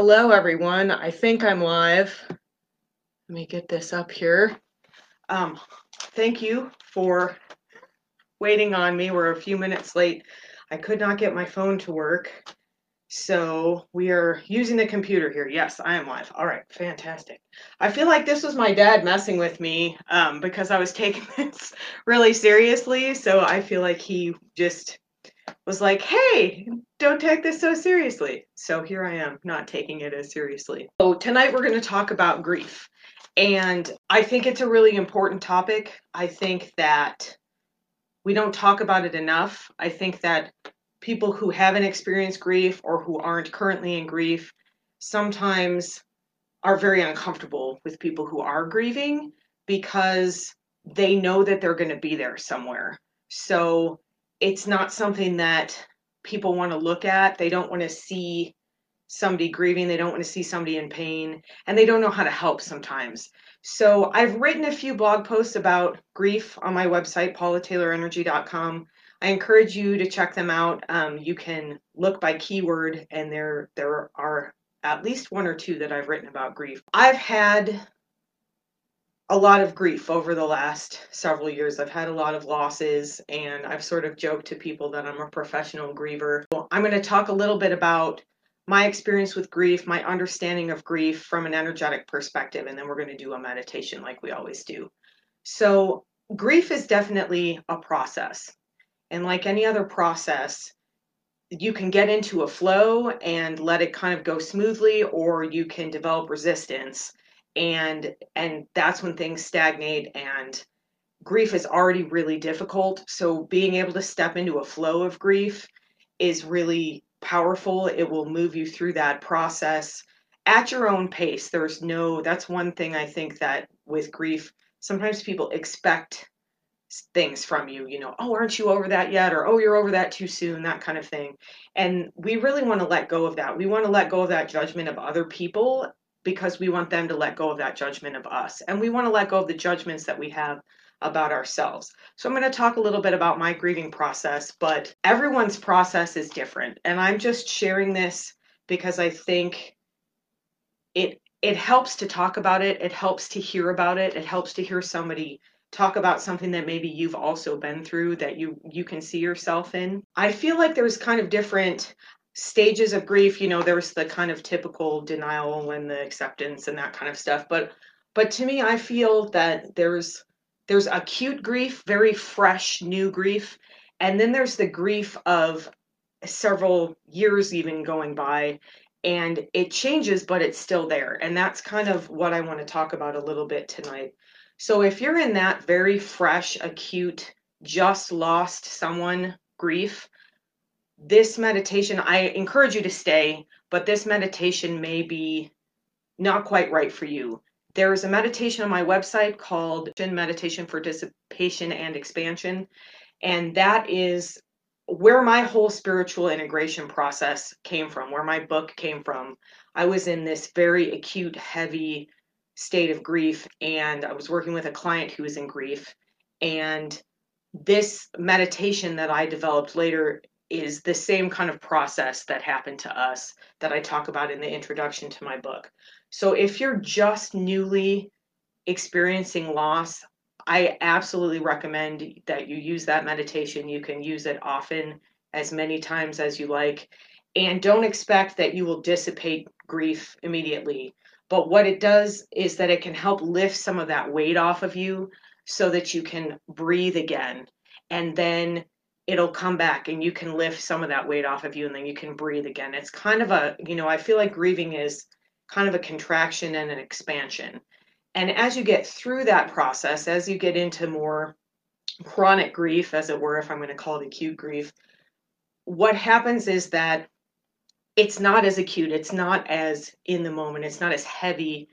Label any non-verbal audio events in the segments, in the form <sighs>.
Hello, everyone. I think I'm live. Let me get this up here. Um, thank you for waiting on me. We're a few minutes late. I could not get my phone to work. So we are using the computer here. Yes, I am live. All right, fantastic. I feel like this was my dad messing with me um, because I was taking <laughs> this really seriously. So I feel like he just was like, hey, don't take this so seriously. So here I am, not taking it as seriously. So tonight we're going to talk about grief. And I think it's a really important topic. I think that we don't talk about it enough. I think that people who haven't experienced grief or who aren't currently in grief sometimes are very uncomfortable with people who are grieving because they know that they're going to be there somewhere. So it's not something that people want to look at. They don't want to see somebody grieving, they don't want to see somebody in pain, and they don't know how to help sometimes. So I've written a few blog posts about grief on my website, paulataylorenergy.com. I encourage you to check them out. Um, you can look by keyword, and there there are at least one or two that I've written about grief. I've had a lot of grief over the last several years. I've had a lot of losses, and I've sort of joked to people that I'm a professional griever. I'm going to talk a little bit about my experience with grief, my understanding of grief from an energetic perspective, and then we're going to do a meditation like we always do. So, grief is definitely a process. And like any other process, you can get into a flow and let it kind of go smoothly, or you can develop resistance and and that's when things stagnate and grief is already really difficult. So being able to step into a flow of grief is really powerful. It will move you through that process at your own pace. There's no that's one thing i think that with grief sometimes people expect things from you you know oh aren't you over that yet? or oh you're over that too soon that kind of thing. And we really want to let go of that. We want to let go of that judgment of other people because we want them to let go of that judgment of us. And we want to let go of the judgments that we have about ourselves. So I'm going to talk a little bit about my grieving process, but everyone's process is different. And I'm just sharing this because I think it it helps to talk about it, it helps to hear about it, it helps to hear somebody talk about something that maybe you've also been through that you you can see yourself in. I feel like there's kind of different stages of grief you know there's the kind of typical denial and the acceptance and that kind of stuff. But but to me i feel that there's there's acute grief very fresh new grief. And then there's the grief of several years even going by and it changes but it's still there. And that's kind of what i want to talk about a little bit tonight. So if you're in that very fresh acute just lost someone grief this meditation, I encourage you to stay, but this meditation may be not quite right for you. There is a meditation on my website called Meditation for Dissipation and Expansion. And that is where my whole spiritual integration process came from, where my book came from. I was in this very acute, heavy state of grief, and I was working with a client who was in grief. And this meditation that I developed later is the same kind of process that happened to us that I talk about in the introduction to my book. So if you're just newly experiencing loss, I absolutely recommend that you use that meditation. You can use it often, as many times as you like, and don't expect that you will dissipate grief immediately. But what it does is that it can help lift some of that weight off of you so that you can breathe again. And then it'll come back and you can lift some of that weight off of you and then you can breathe again. It's kind of a, you know, I feel like grieving is kind of a contraction and an expansion. And as you get through that process, as you get into more chronic grief, as it were, if I'm going to call it acute grief, what happens is that it's not as acute, it's not as in the moment, it's not as heavy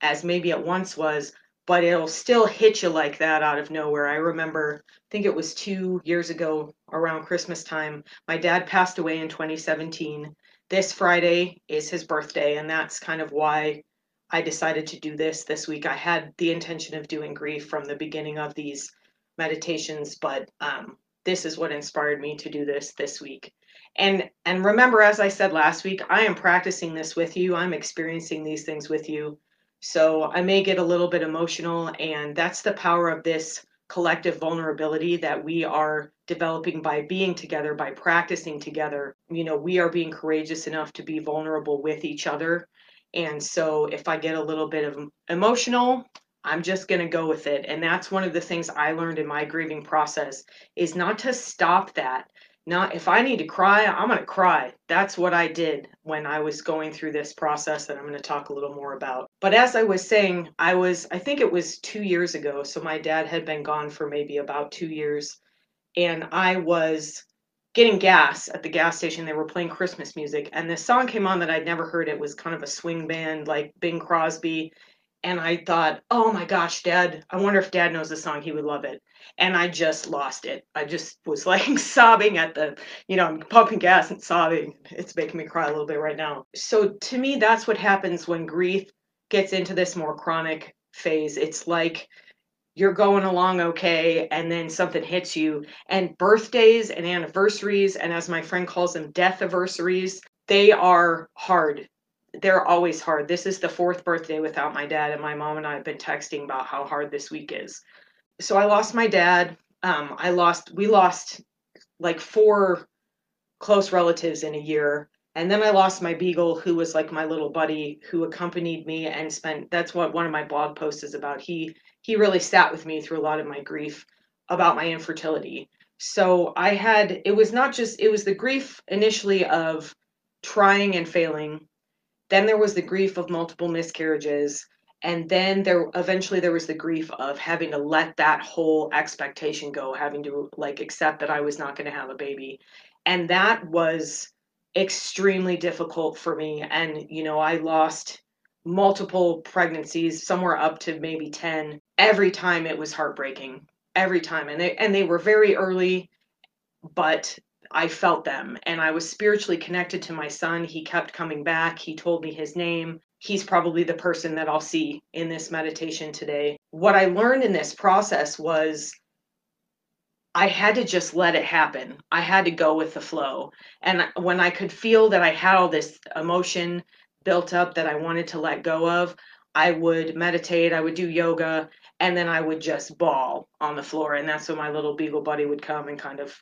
as maybe it once was, but it'll still hit you like that out of nowhere. I remember, I think it was two years ago around Christmas time, my dad passed away in 2017. This Friday is his birthday, and that's kind of why I decided to do this this week. I had the intention of doing grief from the beginning of these meditations, but um, this is what inspired me to do this this week. And and remember as I said last week, I am practicing this with you. I'm experiencing these things with you. So I may get a little bit emotional and that's the power of this collective vulnerability that we are developing by being together, by practicing together. You know, we are being courageous enough to be vulnerable with each other. And so if I get a little bit of emotional, I'm just going to go with it. And that's one of the things I learned in my grieving process is not to stop that. Not if I need to cry, I'm going to cry. That's what I did when I was going through this process that I'm going to talk a little more about. But as I was saying, I was, I think it was two years ago. So my dad had been gone for maybe about two years. And I was getting gas at the gas station. They were playing Christmas music. And this song came on that I'd never heard. It was kind of a swing band, like Bing Crosby and I thought, oh my gosh, dad, I wonder if dad knows the song. He would love it. And I just lost it. I just <laughs> was like sobbing at the, you know, I'm pumping gas and sobbing. It's making me cry a little bit right now. So to me, that's what happens when grief gets into this more chronic phase. It's like you're going along okay and then something hits you. And birthdays and anniversaries, and as my friend calls them, death anniversaries, they are hard they're always hard. This is the fourth birthday without my dad, and my mom and I have been texting about how hard this week is. So I lost my dad. Um, I lost, we lost like four close relatives in a year. And then I lost my beagle, who was like my little buddy, who accompanied me and spent. That's what one of my blog posts is about. He he really sat with me through a lot of my grief about my infertility. So I had. It was not just. It was the grief initially of trying and failing then there was the grief of multiple miscarriages. And then there eventually there was the grief of having to let that whole expectation go, having to like accept that I was not going to have a baby. And that was extremely difficult for me. And, you know, I lost multiple pregnancies, somewhere up to maybe 10. Every time it was heartbreaking. Every time. And they and they were very early, but I felt them and I was spiritually connected to my son. He kept coming back. He told me his name. He's probably the person that I'll see in this meditation today. What I learned in this process was I had to just let it happen. I had to go with the flow. And when I could feel that I had all this emotion built up that I wanted to let go of, I would meditate, I would do yoga, and then I would just bawl on the floor. And that's when my little beagle buddy would come and kind of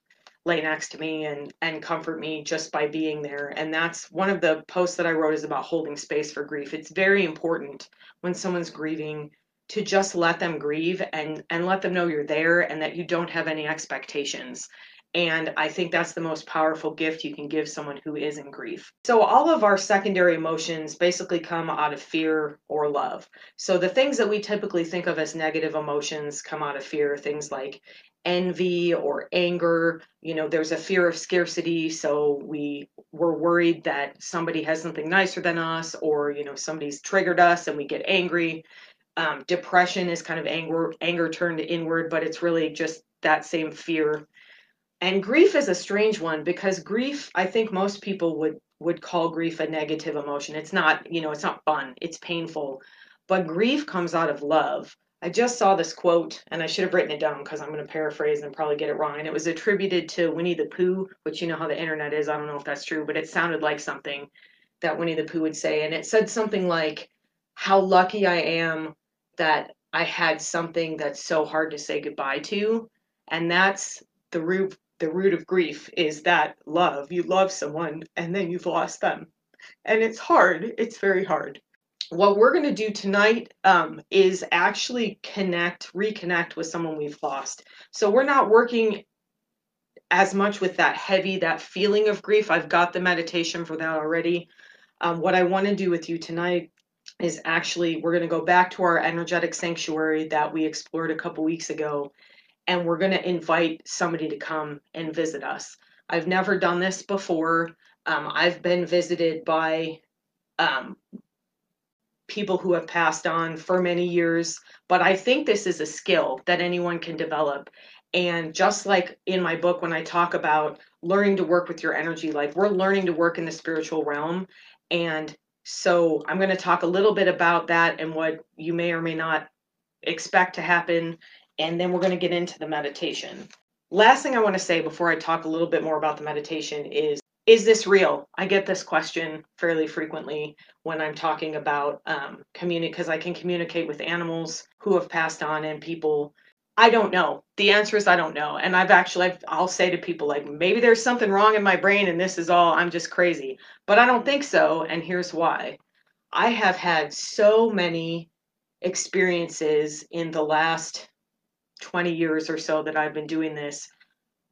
lay next to me and and comfort me just by being there and that's one of the posts that i wrote is about holding space for grief it's very important when someone's grieving to just let them grieve and and let them know you're there and that you don't have any expectations and I think that's the most powerful gift you can give someone who is in grief. So, all of our secondary emotions basically come out of fear or love. So, the things that we typically think of as negative emotions come out of fear, things like envy or anger. You know, there's a fear of scarcity. So, we we're worried that somebody has something nicer than us, or, you know, somebody's triggered us and we get angry. Um, depression is kind of anger, anger turned inward, but it's really just that same fear. And grief is a strange one because grief i think most people would would call grief a negative emotion. It's not you know it's not fun. It's painful. But grief comes out of love. I just saw this quote and i should have written it down because i'm going to paraphrase and probably get it wrong. And it was attributed to winnie the pooh which you know how the internet is. I don't know if that's true but it sounded like something that winnie the pooh would say. And it said something like how lucky i am that i had something that's so hard to say goodbye to and that's the root the root of grief is that love. You love someone and then you've lost them. And it's hard. It's very hard. What we're going to do tonight um, is actually connect, reconnect with someone we've lost. So we're not working as much with that heavy, that feeling of grief. I've got the meditation for that already. Um, what I want to do with you tonight is actually, we're going to go back to our energetic sanctuary that we explored a couple weeks ago and we're going to invite somebody to come and visit us. I've never done this before. Um, I've been visited by um, people who have passed on for many years, but I think this is a skill that anyone can develop. And just like in my book, when I talk about learning to work with your energy, like we're learning to work in the spiritual realm. And so I'm going to talk a little bit about that and what you may or may not expect to happen and then we're going to get into the meditation. Last thing I want to say before I talk a little bit more about the meditation is is this real? I get this question fairly frequently when I'm talking about um, community because I can communicate with animals who have passed on and people. I don't know. The answer is I don't know. And I've actually, I've, I'll say to people like, maybe there's something wrong in my brain and this is all, I'm just crazy. But I don't think so. And here's why. I have had so many experiences in the last 20 years or so that I've been doing this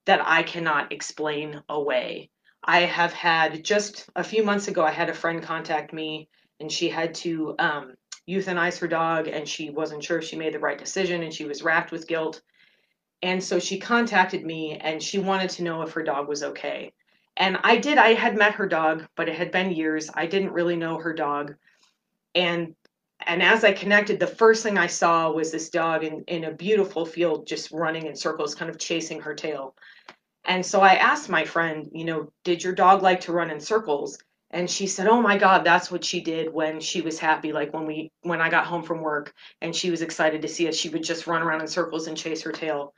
that I cannot explain away. I have had just a few months ago, I had a friend contact me and she had to um, euthanize her dog and she wasn't sure if she made the right decision and she was racked with guilt. And so she contacted me and she wanted to know if her dog was okay. And I did, I had met her dog, but it had been years. I didn't really know her dog. And and as I connected, the first thing I saw was this dog in, in a beautiful field just running in circles, kind of chasing her tail. And so I asked my friend, you know, did your dog like to run in circles? And she said, "Oh my god, that's what she did when she was happy like when we when I got home from work and she was excited to see us, she would just run around in circles and chase her tail."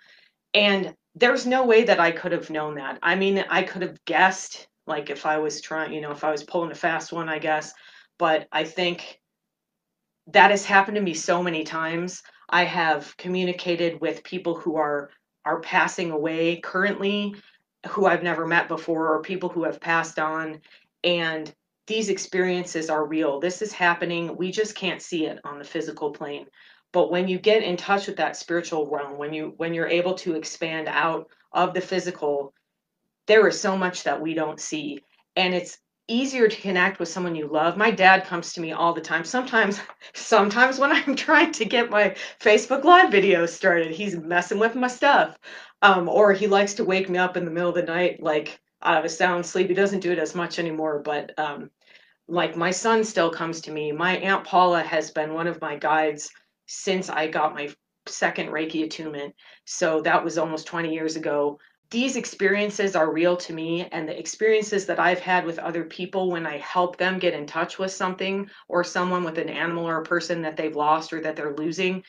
And there's no way that I could have known that. I mean, I could have guessed like if I was trying, you know, if I was pulling a fast one, I guess, but I think that has happened to me so many times. I have communicated with people who are are passing away currently who I've never met before or people who have passed on and these experiences are real. This is happening. We just can't see it on the physical plane. But when you get in touch with that spiritual realm, when you when you're able to expand out of the physical, there is so much that we don't see. And it's easier to connect with someone you love. My dad comes to me all the time. Sometimes <laughs> sometimes when I'm trying to get my Facebook live videos started, he's messing with my stuff. Um, or he likes to wake me up in the middle of the night like out of a sound sleep. He doesn't do it as much anymore, but um, like my son still comes to me. My aunt Paula has been one of my guides since I got my second Reiki attunement. So that was almost 20 years ago these experiences are real to me and the experiences that I've had with other people when I help them get in touch with something or someone with an animal or a person that they've lost or that they're losing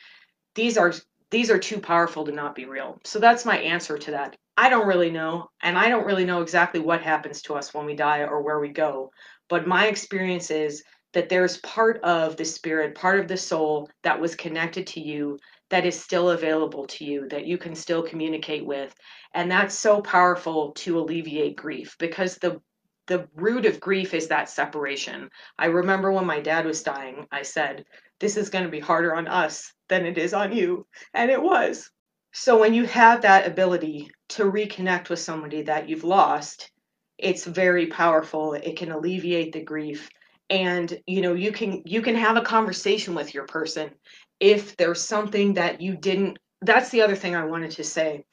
these are these are too powerful to not be real. So that's my answer to that. I don't really know and I don't really know exactly what happens to us when we die or where we go, but my experience is that there's part of the spirit, part of the soul that was connected to you that is still available to you that you can still communicate with and that's so powerful to alleviate grief because the the root of grief is that separation. I remember when my dad was dying i said this is going to be harder on us than it is on you and it was so when you have that ability to reconnect with somebody that you've lost it's very powerful it can alleviate the grief and you know you can you can have a conversation with your person if there's something that you didn't that's the other thing I wanted to say.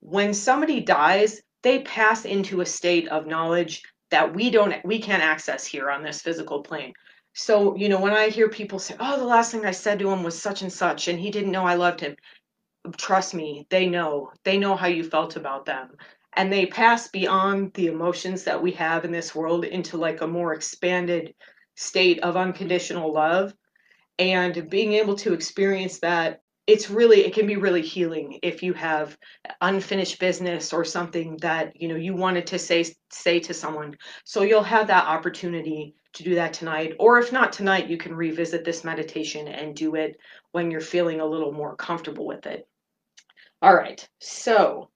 When somebody dies, they pass into a state of knowledge that we don't we can't access here on this physical plane. So, you know, when I hear people say, "Oh, the last thing I said to him was such and such and he didn't know I loved him." Trust me, they know. They know how you felt about them. And they pass beyond the emotions that we have in this world into like a more expanded state of unconditional love and being able to experience that it's really it can be really healing if you have unfinished business or something that you know you wanted to say say to someone so you'll have that opportunity to do that tonight or if not tonight you can revisit this meditation and do it when you're feeling a little more comfortable with it all right so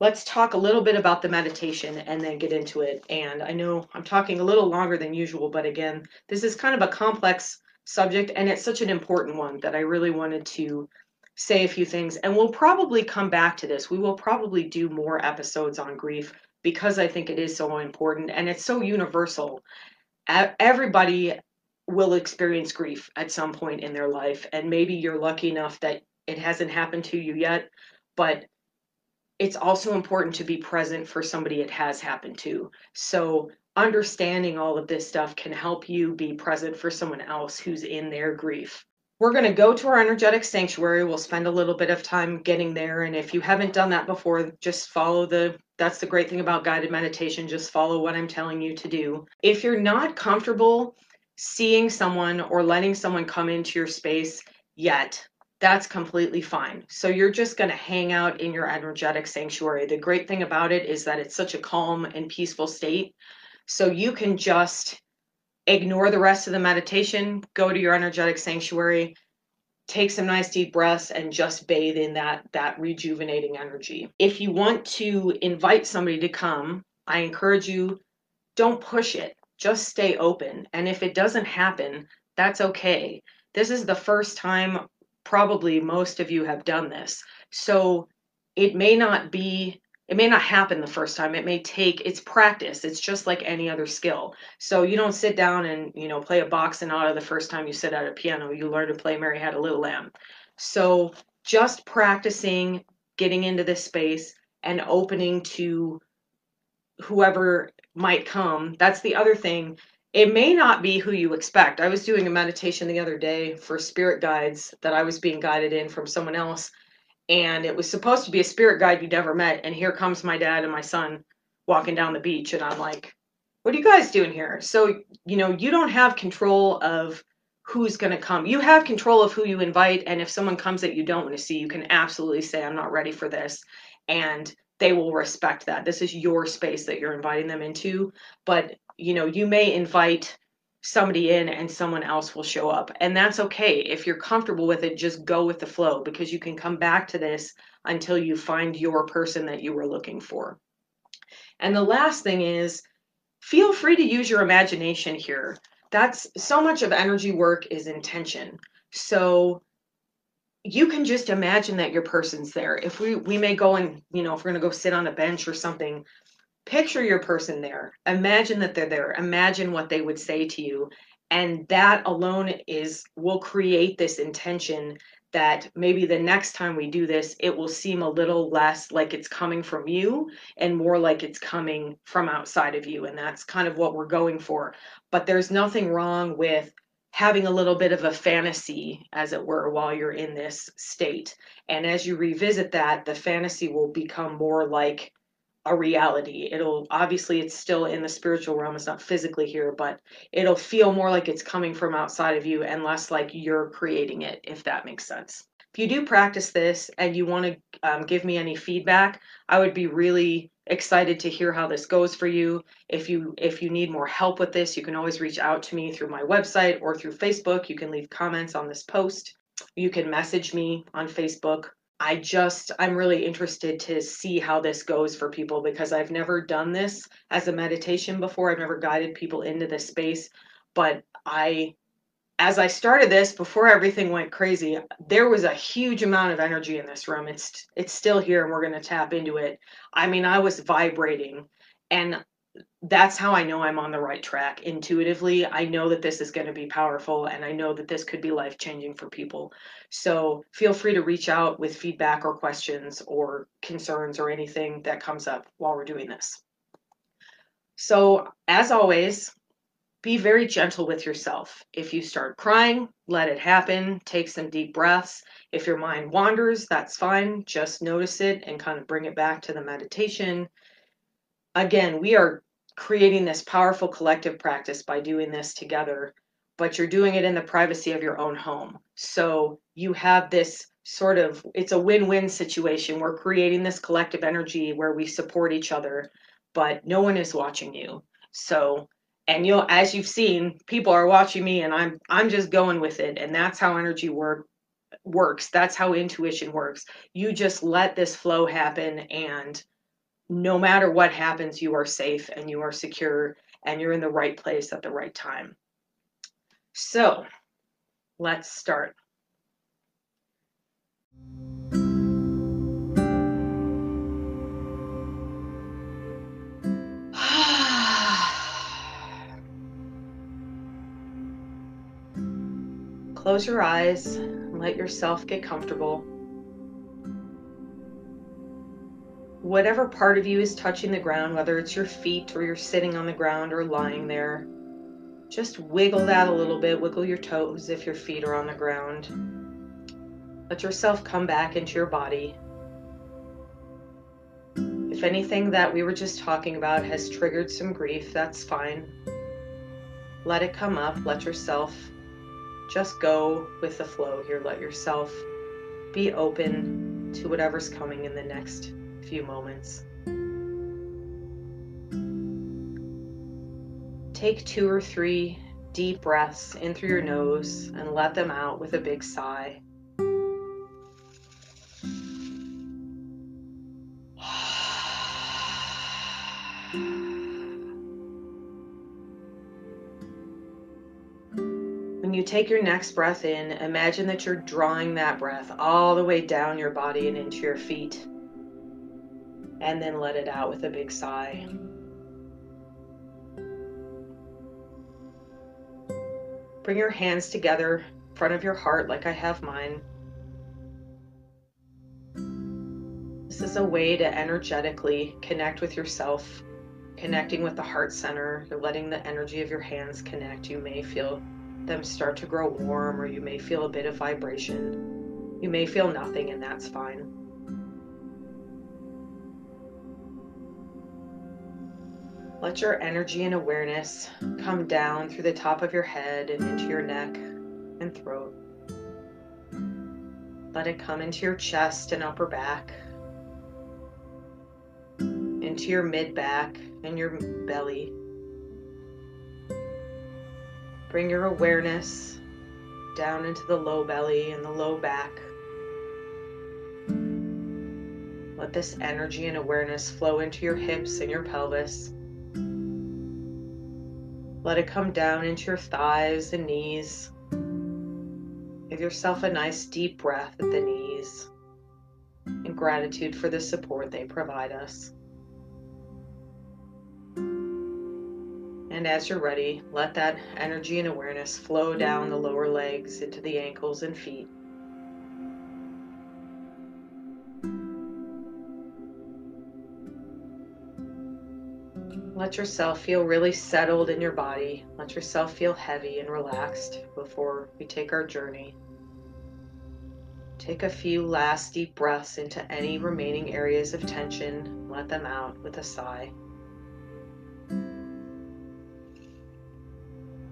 let's talk a little bit about the meditation and then get into it and i know i'm talking a little longer than usual but again this is kind of a complex subject and it's such an important one that I really wanted to say a few things and we'll probably come back to this. We will probably do more episodes on grief because I think it is so important and it's so universal. Everybody will experience grief at some point in their life and maybe you're lucky enough that it hasn't happened to you yet, but it's also important to be present for somebody it has happened to. So understanding all of this stuff can help you be present for someone else who's in their grief. We're going to go to our energetic sanctuary. We'll spend a little bit of time getting there. And if you haven't done that before, just follow the that's the great thing about guided meditation. Just follow what I'm telling you to do. If you're not comfortable seeing someone or letting someone come into your space yet, that's completely fine. So you're just going to hang out in your energetic sanctuary. The great thing about it is that it's such a calm and peaceful state. So you can just ignore the rest of the meditation, go to your energetic sanctuary, take some nice deep breaths and just bathe in that that rejuvenating energy. If you want to invite somebody to come, I encourage you don't push it. Just stay open. And if it doesn't happen, that's okay. This is the first time probably most of you have done this. So it may not be it may not happen the first time. It may take it's practice. It's just like any other skill. So you don't sit down and you know play a Bach sonata the first time you sit at a piano. You learn to play mary had a little lamb. So just practicing getting into this space and opening to whoever might come. That's the other thing it may not be who you expect. I was doing a meditation the other day for spirit guides that i was being guided in from someone else and it was supposed to be a spirit guide you'd never met and here comes my dad and my son walking down the beach and i'm like what are you guys doing here? So you know you don't have control of who's going to come. You have control of who you invite and if someone comes that you don't want to see you can absolutely say i'm not ready for this and they will respect that. This is your space that you're inviting them into but you know you may invite somebody in and someone else will show up. And that's okay. If you're comfortable with it, just go with the flow because you can come back to this until you find your person that you were looking for. And the last thing is feel free to use your imagination here. That's so much of energy work is intention. So you can just imagine that your person's there. If we we may go and, you know, if we're going to go sit on a bench or something, picture your person there. Imagine that they're there. Imagine what they would say to you. And that alone is will create this intention that maybe the next time we do this it will seem a little less like it's coming from you and more like it's coming from outside of you. And that's kind of what we're going for. But there's nothing wrong with having a little bit of a fantasy as it were while you're in this state. And as you revisit that the fantasy will become more like a reality. It'll obviously it's still in the spiritual realm, it's not physically here, but it'll feel more like it's coming from outside of you and less like you're creating it, if that makes sense. If you do practice this and you want to um, give me any feedback, I would be really excited to hear how this goes for you. If you if you need more help with this, you can always reach out to me through my website or through Facebook. You can leave comments on this post. You can message me on Facebook I just, I'm really interested to see how this goes for people because I've never done this as a meditation before. I've never guided people into this space. But I, as I started this, before everything went crazy, there was a huge amount of energy in this room. It's, it's still here and we're going to tap into it. I mean, I was vibrating and that's how I know I'm on the right track intuitively. I know that this is going to be powerful and I know that this could be life changing for people. So feel free to reach out with feedback or questions or concerns or anything that comes up while we're doing this. So, as always, be very gentle with yourself. If you start crying, let it happen. Take some deep breaths. If your mind wanders, that's fine. Just notice it and kind of bring it back to the meditation again, we are creating this powerful collective practice by doing this together, but you're doing it in the privacy of your own home. So you have this sort of it's a win-win situation. We're creating this collective energy where we support each other, but no one is watching you. So and you'll as you've seen, people are watching me and I'm I'm just going with it. And that's how energy work works. That's how intuition works. You just let this flow happen and no matter what happens, you are safe and you are secure and you're in the right place at the right time. So let's start. <sighs> Close your eyes and let yourself get comfortable. Whatever part of you is touching the ground, whether it's your feet or you're sitting on the ground or lying there, just wiggle that a little bit. Wiggle your toes if your feet are on the ground. Let yourself come back into your body. If anything that we were just talking about has triggered some grief, that's fine. Let it come up. Let yourself just go with the flow here. Let yourself be open to whatever's coming in the next few moments. Take two or three deep breaths in through your nose and let them out with a big sigh. When you take your next breath in, imagine that you're drawing that breath all the way down your body and into your feet. And then let it out with a big sigh. Bring your hands together in front of your heart, like I have mine. This is a way to energetically connect with yourself, connecting with the heart center. You're letting the energy of your hands connect. You may feel them start to grow warm, or you may feel a bit of vibration. You may feel nothing, and that's fine. Let your energy and awareness come down through the top of your head and into your neck and throat. Let it come into your chest and upper back, into your mid back and your belly. Bring your awareness down into the low belly and the low back. Let this energy and awareness flow into your hips and your pelvis. Let it come down into your thighs and knees. Give yourself a nice deep breath at the knees in gratitude for the support they provide us. And as you're ready, let that energy and awareness flow down the lower legs into the ankles and feet. Let yourself feel really settled in your body. Let yourself feel heavy and relaxed before we take our journey. Take a few last deep breaths into any remaining areas of tension. Let them out with a sigh.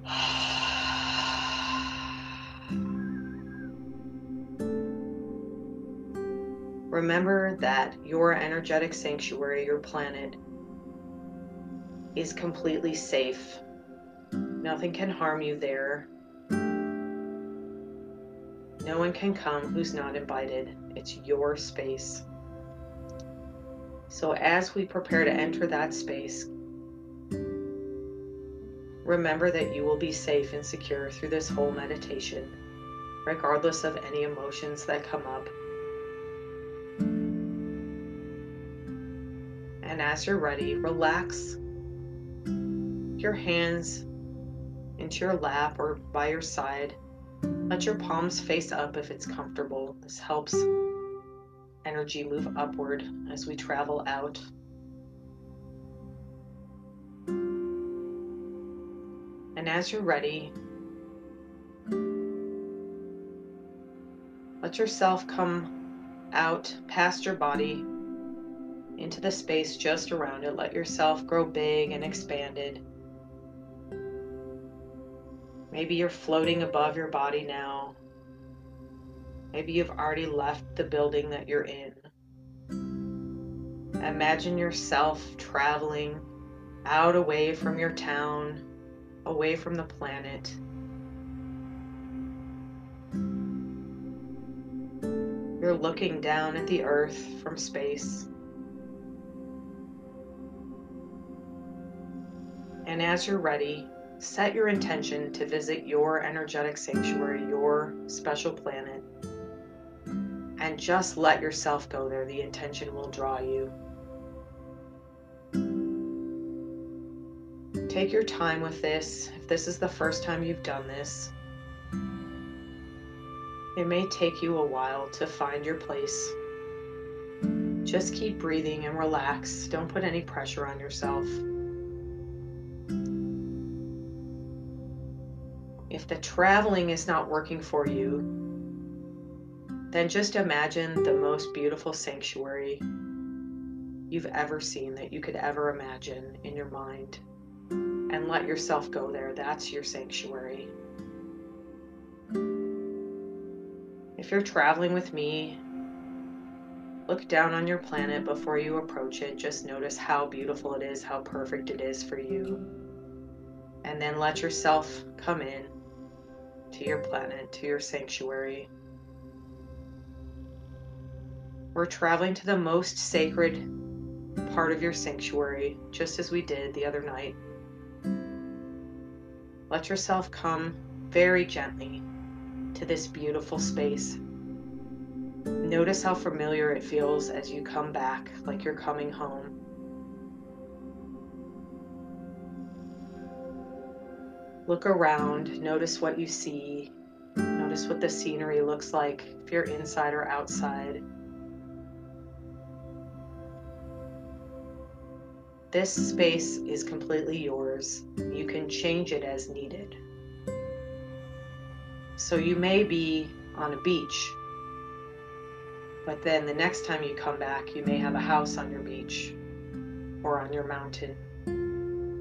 <sighs> Remember that your energetic sanctuary, your planet, is completely safe. Nothing can harm you there. No one can come who's not invited. It's your space. So, as we prepare to enter that space, remember that you will be safe and secure through this whole meditation, regardless of any emotions that come up. And as you're ready, relax your hands into your lap or by your side. Let your palms face up if it's comfortable. This helps energy move upward as we travel out. And as you're ready, let yourself come out past your body into the space just around it. Let yourself grow big and expanded. Maybe you're floating above your body now. Maybe you've already left the building that you're in. Imagine yourself traveling out away from your town, away from the planet. You're looking down at the earth from space. And as you're ready, set your intention to visit your energetic sanctuary, your special planet, and just let yourself go there. The intention will draw you. Take your time with this. If this is the first time you've done this, it may take you a while to find your place. Just keep breathing and relax. Don't put any pressure on yourself. If the traveling is not working for you, then just imagine the most beautiful sanctuary you've ever seen that you could ever imagine in your mind and let yourself go there. That's your sanctuary. If you're traveling with me, look down on your planet before you approach it. Just notice how beautiful it is, how perfect it is for you. And then let yourself come in to your planet, to your sanctuary. We're traveling to the most sacred part of your sanctuary, just as we did the other night. Let yourself come very gently to this beautiful space. Notice how familiar it feels as you come back, like you're coming home. Look around, notice what you see, notice what the scenery looks like if you're inside or outside. This space is completely yours. You can change it as needed. So you may be on a beach, but then the next time you come back, you may have a house on your beach or on your mountain,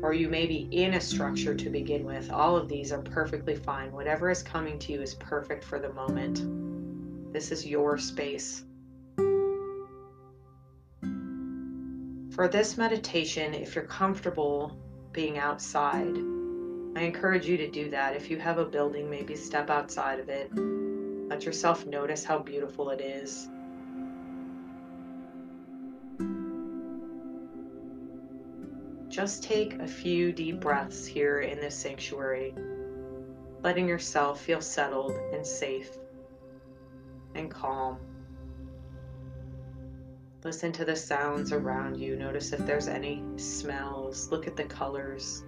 or you may be in a structure to begin with. All of these are perfectly fine. Whatever is coming to you is perfect for the moment. This is your space. For this meditation, if you're comfortable being outside, I encourage you to do that. If you have a building, maybe step outside of it. Let yourself notice how beautiful it is. Just take a few deep breaths here in this sanctuary, letting yourself feel settled and safe and calm. Listen to the sounds around you. Notice if there's any smells. Look at the colors.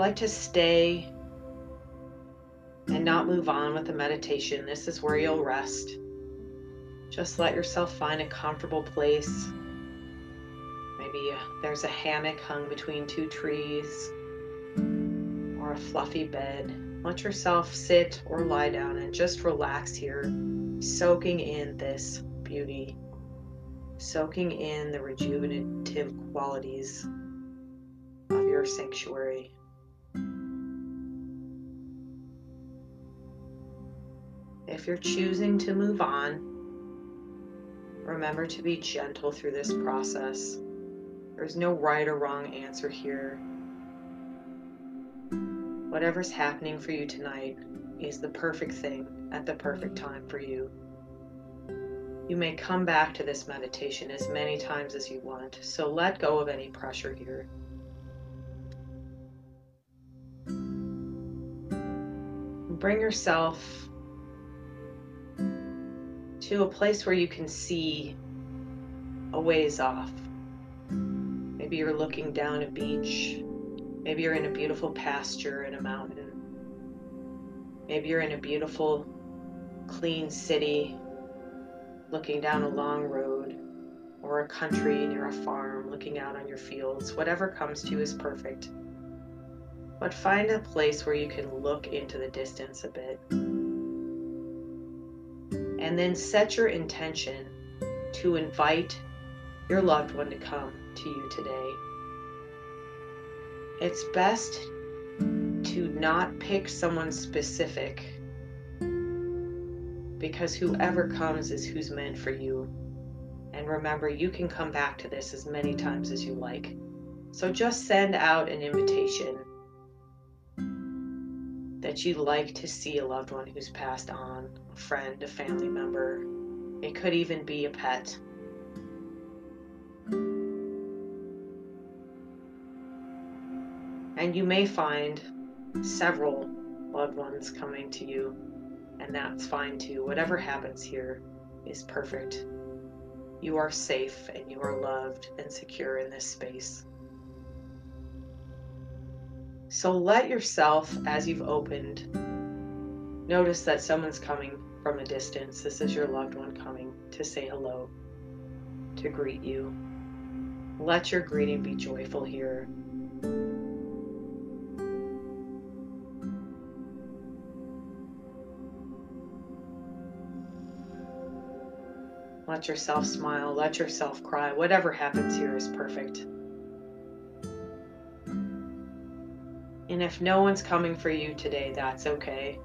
Like to stay and not move on with the meditation, this is where you'll rest. Just let yourself find a comfortable place. Maybe uh, there's a hammock hung between two trees or a fluffy bed. Let yourself sit or lie down and just relax here, soaking in this beauty, soaking in the rejuvenative qualities of your sanctuary. If you're choosing to move on, remember to be gentle through this process. There's no right or wrong answer here. Whatever's happening for you tonight is the perfect thing at the perfect time for you. You may come back to this meditation as many times as you want, so let go of any pressure here. Bring yourself to a place where you can see a ways off. Maybe you're looking down a beach. Maybe you're in a beautiful pasture in a mountain. Maybe you're in a beautiful, clean city looking down a long road or a country near a farm looking out on your fields. Whatever comes to you is perfect. But find a place where you can look into the distance a bit and then set your intention to invite your loved one to come to you today. It's best to not pick someone specific because whoever comes is who's meant for you. And remember, you can come back to this as many times as you like. So just send out an invitation that you'd like to see a loved one who's passed on, a friend, a family member. It could even be a pet. And you may find several loved ones coming to you, and that's fine too. Whatever happens here is perfect. You are safe and you are loved and secure in this space. So let yourself, as you've opened, notice that someone's coming from a distance. This is your loved one coming to say hello, to greet you. Let your greeting be joyful here. Let yourself smile, let yourself cry. Whatever happens here is perfect. And if no one's coming for you today, that's okay.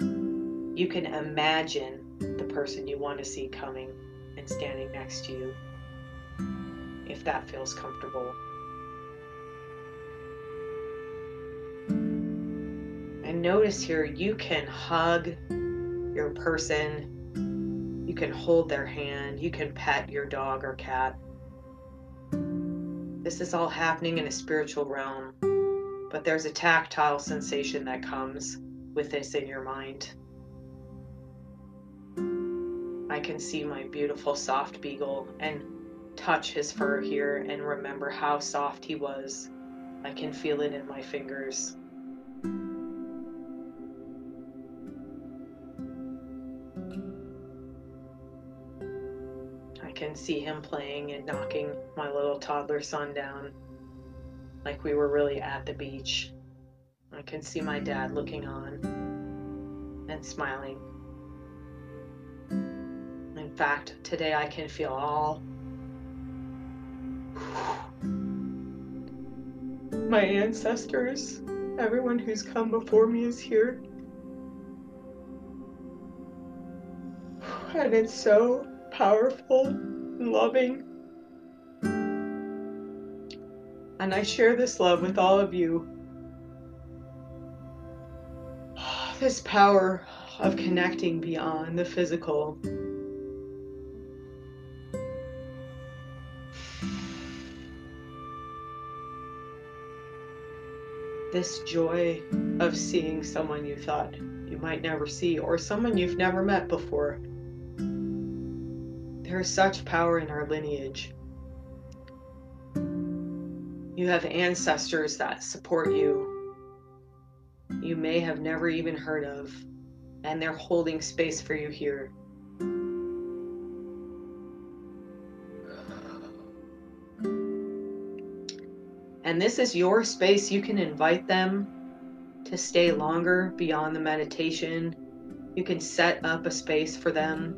You can imagine the person you want to see coming and standing next to you if that feels comfortable. And notice here you can hug your person you can hold their hand. You can pet your dog or cat. This is all happening in a spiritual realm, but there's a tactile sensation that comes with this in your mind. I can see my beautiful soft beagle and touch his fur here and remember how soft he was. I can feel it in my fingers. I can see him playing and knocking my little toddler son down like we were really at the beach. I can see my dad looking on and smiling. In fact, today I can feel all my ancestors, everyone who's come before me is here. And it's so powerful and loving. And I share this love with all of you. This power of connecting beyond the physical. This joy of seeing someone you thought you might never see or someone you've never met before. There is such power in our lineage. You have ancestors that support you, you may have never even heard of, and they're holding space for you here. And this is your space. You can invite them to stay longer beyond the meditation. You can set up a space for them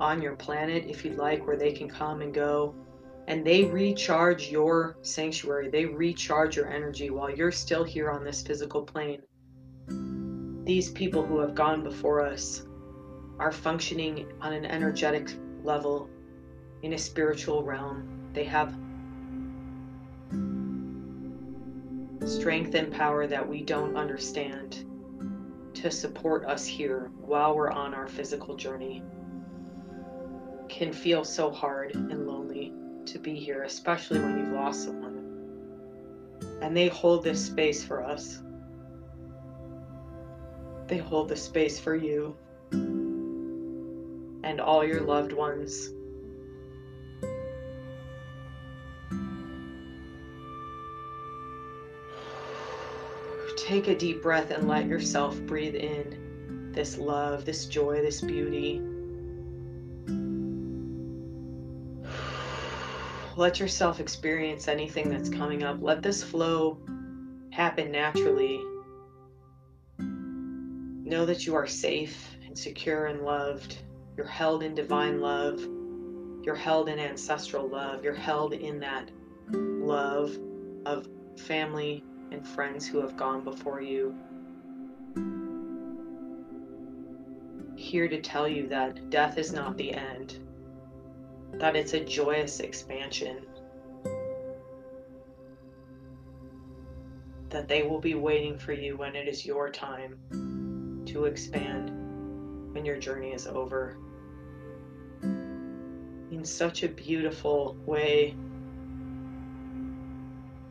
on your planet, if you'd like, where they can come and go. And they recharge your sanctuary, they recharge your energy while you're still here on this physical plane. These people who have gone before us are functioning on an energetic level in a spiritual realm. They have strength and power that we don't understand to support us here while we're on our physical journey can feel so hard and lonely to be here, especially when you've lost someone. And they hold this space for us. They hold the space for you and all your loved ones. Take a deep breath and let yourself breathe in this love, this joy, this beauty. Let yourself experience anything that's coming up. Let this flow happen naturally. Know that you are safe and secure and loved. You're held in divine love. You're held in ancestral love. You're held in that love of family and friends who have gone before you. Here to tell you that death is not the end that it's a joyous expansion. That they will be waiting for you when it is your time to expand when your journey is over. In such a beautiful way,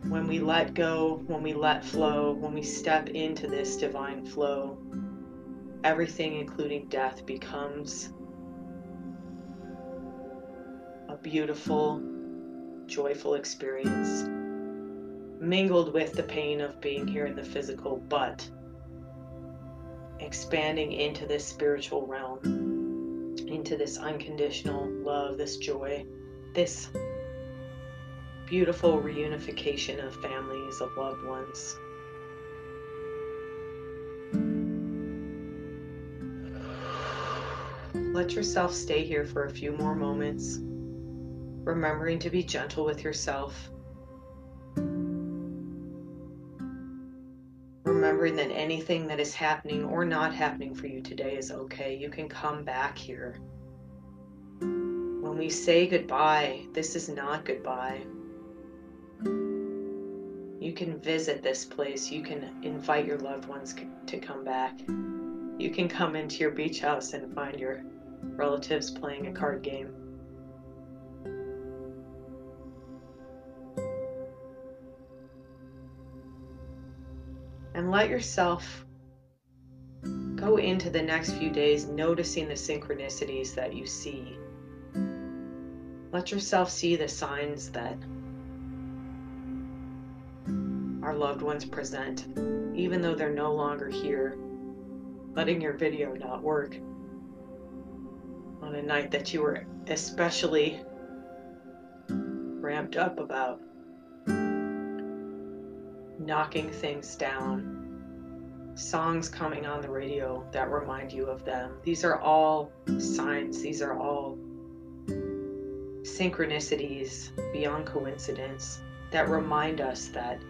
when we let go, when we let flow, when we step into this divine flow, everything, including death, becomes beautiful, joyful experience, mingled with the pain of being here in the physical, but expanding into this spiritual realm, into this unconditional love, this joy, this beautiful reunification of families, of loved ones. Let yourself stay here for a few more moments, remembering to be gentle with yourself. Remembering that anything that is happening or not happening for you today is okay. You can come back here. When we say goodbye, this is not goodbye. You can visit this place. You can invite your loved ones to come back. You can come into your beach house and find your relatives playing a card game. Let yourself go into the next few days noticing the synchronicities that you see. Let yourself see the signs that our loved ones present, even though they're no longer here, letting your video not work on a night that you were especially ramped up about. Knocking things down, songs coming on the radio that remind you of them. These are all signs, these are all synchronicities beyond coincidence that remind us that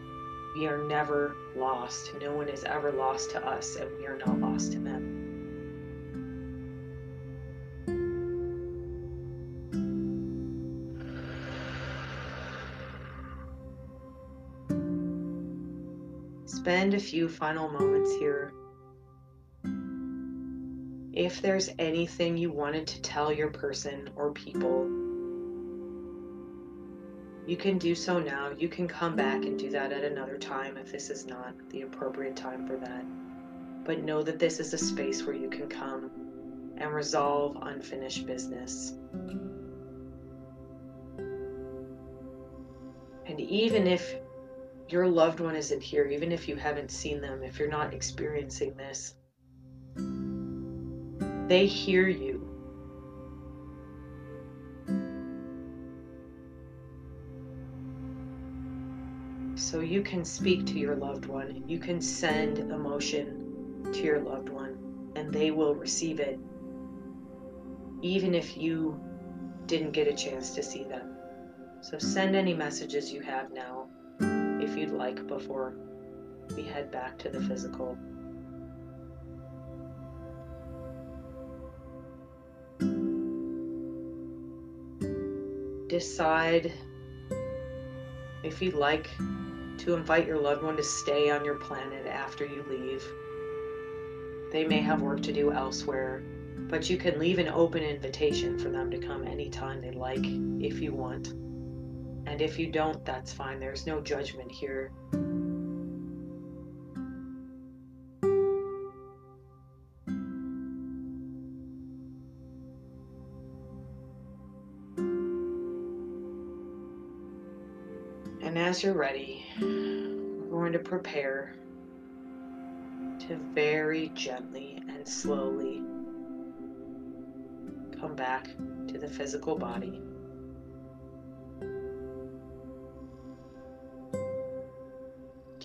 we are never lost. No one is ever lost to us, and we are not lost to them. Spend a few final moments here. If there's anything you wanted to tell your person or people, you can do so now. You can come back and do that at another time if this is not the appropriate time for that. But know that this is a space where you can come and resolve unfinished business. And even if your loved one isn't here, even if you haven't seen them, if you're not experiencing this, they hear you. So you can speak to your loved one, you can send emotion to your loved one, and they will receive it, even if you didn't get a chance to see them. So send any messages you have now if you'd like before we head back to the physical. Decide if you'd like to invite your loved one to stay on your planet after you leave. They may have work to do elsewhere, but you can leave an open invitation for them to come anytime they like if you want. And if you don't, that's fine. There's no judgment here. And as you're ready, we're going to prepare to very gently and slowly come back to the physical body.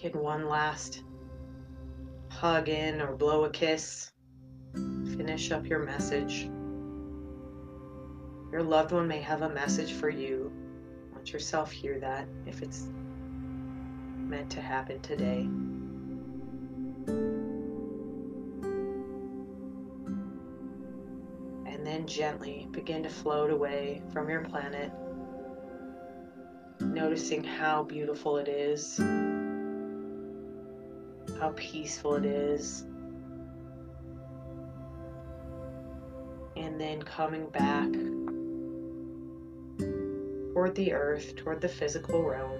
Get one last hug in or blow a kiss. Finish up your message. Your loved one may have a message for you. Let yourself hear that if it's meant to happen today. And then gently begin to float away from your planet, noticing how beautiful it is how peaceful it is. And then coming back toward the earth, toward the physical realm.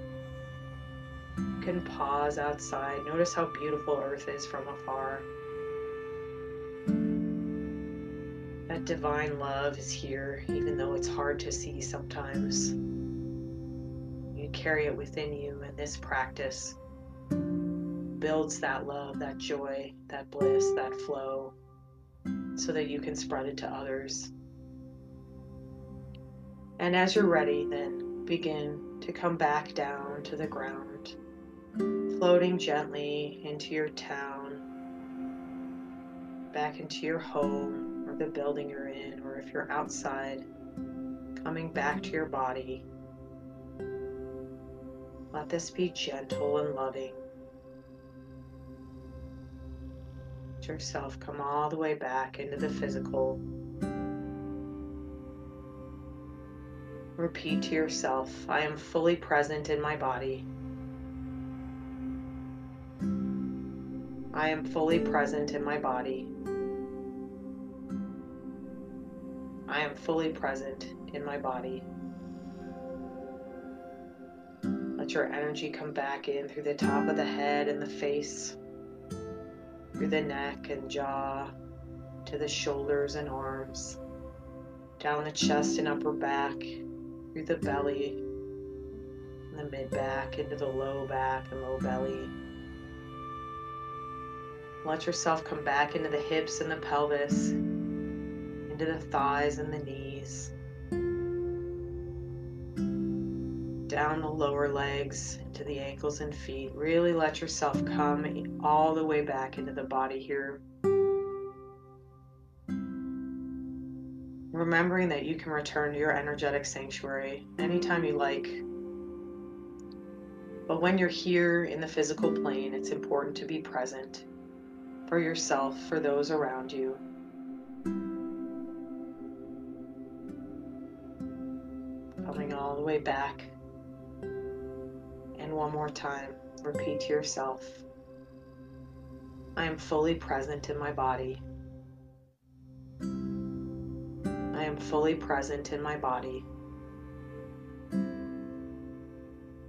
You can pause outside. Notice how beautiful earth is from afar. That divine love is here, even though it's hard to see sometimes. You carry it within you in this practice builds that love, that joy, that bliss, that flow, so that you can spread it to others. And as you're ready, then begin to come back down to the ground, floating gently into your town, back into your home or the building you're in, or if you're outside, coming back to your body. Let this be gentle and loving. Yourself come all the way back into the physical. Repeat to yourself, I am fully present in my body. I am fully present in my body. I am fully present in my body. Let your energy come back in through the top of the head and the face, through the hmm. neck and jaw, to the shoulders and arms, down the chest and upper back, through the belly, and the mid back, into the low back and low belly. Let yourself come back into the hips and the pelvis, into the thighs and the knees, down the lower legs, to the ankles and feet. Really let yourself come all the way back into the body here. remembering that you can return to your energetic sanctuary anytime you like. But when you're here in the physical plane, it's important to be present for yourself, for those around you. Coming all the way back. And one more time, repeat to yourself I am fully present in my body. I am fully present in my body.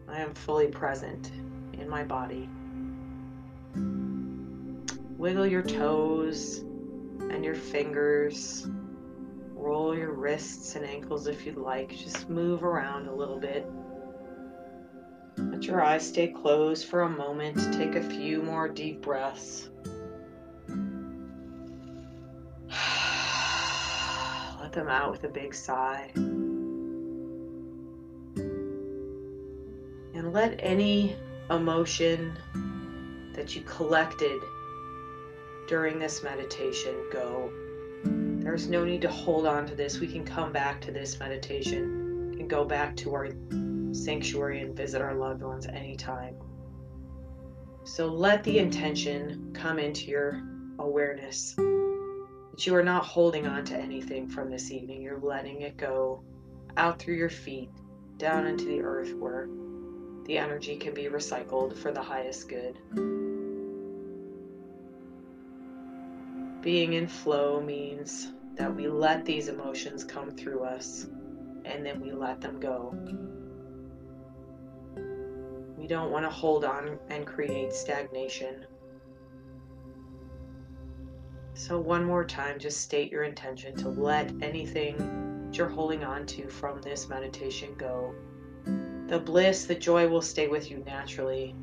I am fully present in my body. Wiggle your toes and your fingers. Roll your wrists and ankles if you'd like. Just move around a little bit. Let your eyes stay closed for a moment. Take a few more deep breaths. <sighs> Let them out with a big sigh. And let any emotion that you collected during this meditation go. There's no need to hold on to this. We can come back to this meditation and go back to our sanctuary and visit our loved ones anytime. So let the intention come into your awareness that you are not holding on to anything from this evening. You're letting it go out through your feet, down into the earth where the energy can be recycled for the highest good. Being in flow means that we let these emotions come through us and then we let them go. We don't want to hold on and create stagnation. So, one more time, just state your intention to let anything you're holding on to from this meditation go. The bliss, the joy will stay with you naturally.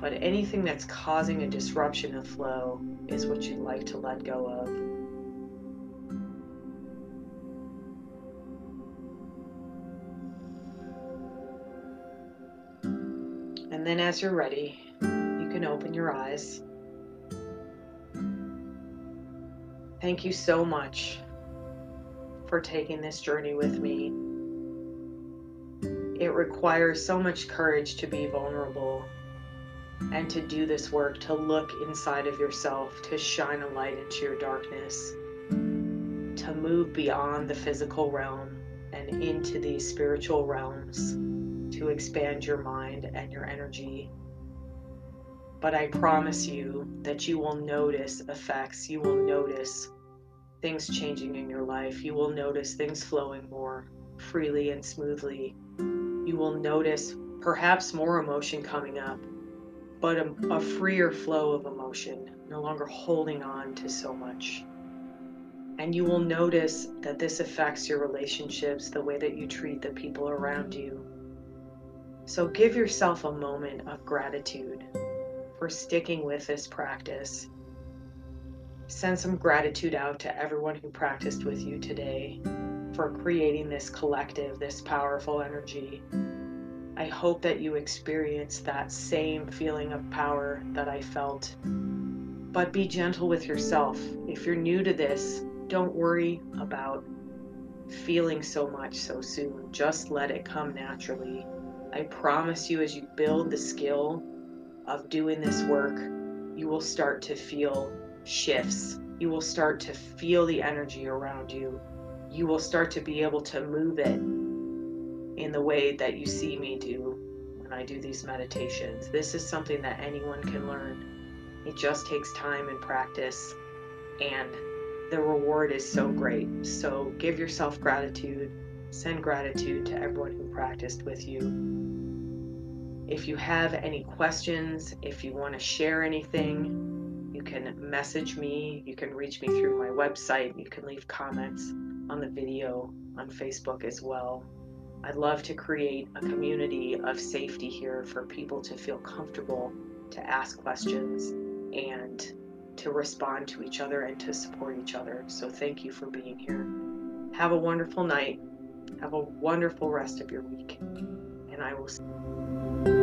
But anything that's causing a disruption of flow is what you'd like to let go of. Then, as you're ready, you can open your eyes. Thank you so much for taking this journey with me. It requires so much courage to be vulnerable and to do this work, to look inside of yourself, to shine a light into your darkness, to move beyond the physical realm and into these spiritual realms, to expand your mind and your energy but I promise you that you will notice effects. You will notice things changing in your life. You will notice things flowing more freely and smoothly. You will notice perhaps more emotion coming up, but a, a freer flow of emotion, no longer holding on to so much. And you will notice that this affects your relationships, the way that you treat the people around you. So give yourself a moment of gratitude for sticking with this practice. Send some gratitude out to everyone who practiced with you today for creating this collective, this powerful energy. I hope that you experience that same feeling of power that I felt. But be gentle with yourself. If you're new to this, don't worry about feeling so much so soon. Just let it come naturally. I promise you, as you build the skill of doing this work, you will start to feel shifts. You will start to feel the energy around you. You will start to be able to move it in the way that you see me do when I do these meditations. This is something that anyone can learn. It just takes time and practice, and the reward is so great. So give yourself gratitude. Send gratitude to everyone who practiced with you. If you have any questions, if you want to share anything, you can message me. You can reach me through my website. You can leave comments on the video on Facebook as well. I'd love to create a community of safety here for people to feel comfortable to ask questions and to respond to each other and to support each other. So thank you for being here. Have a wonderful night. Have a wonderful rest of your week. And I will see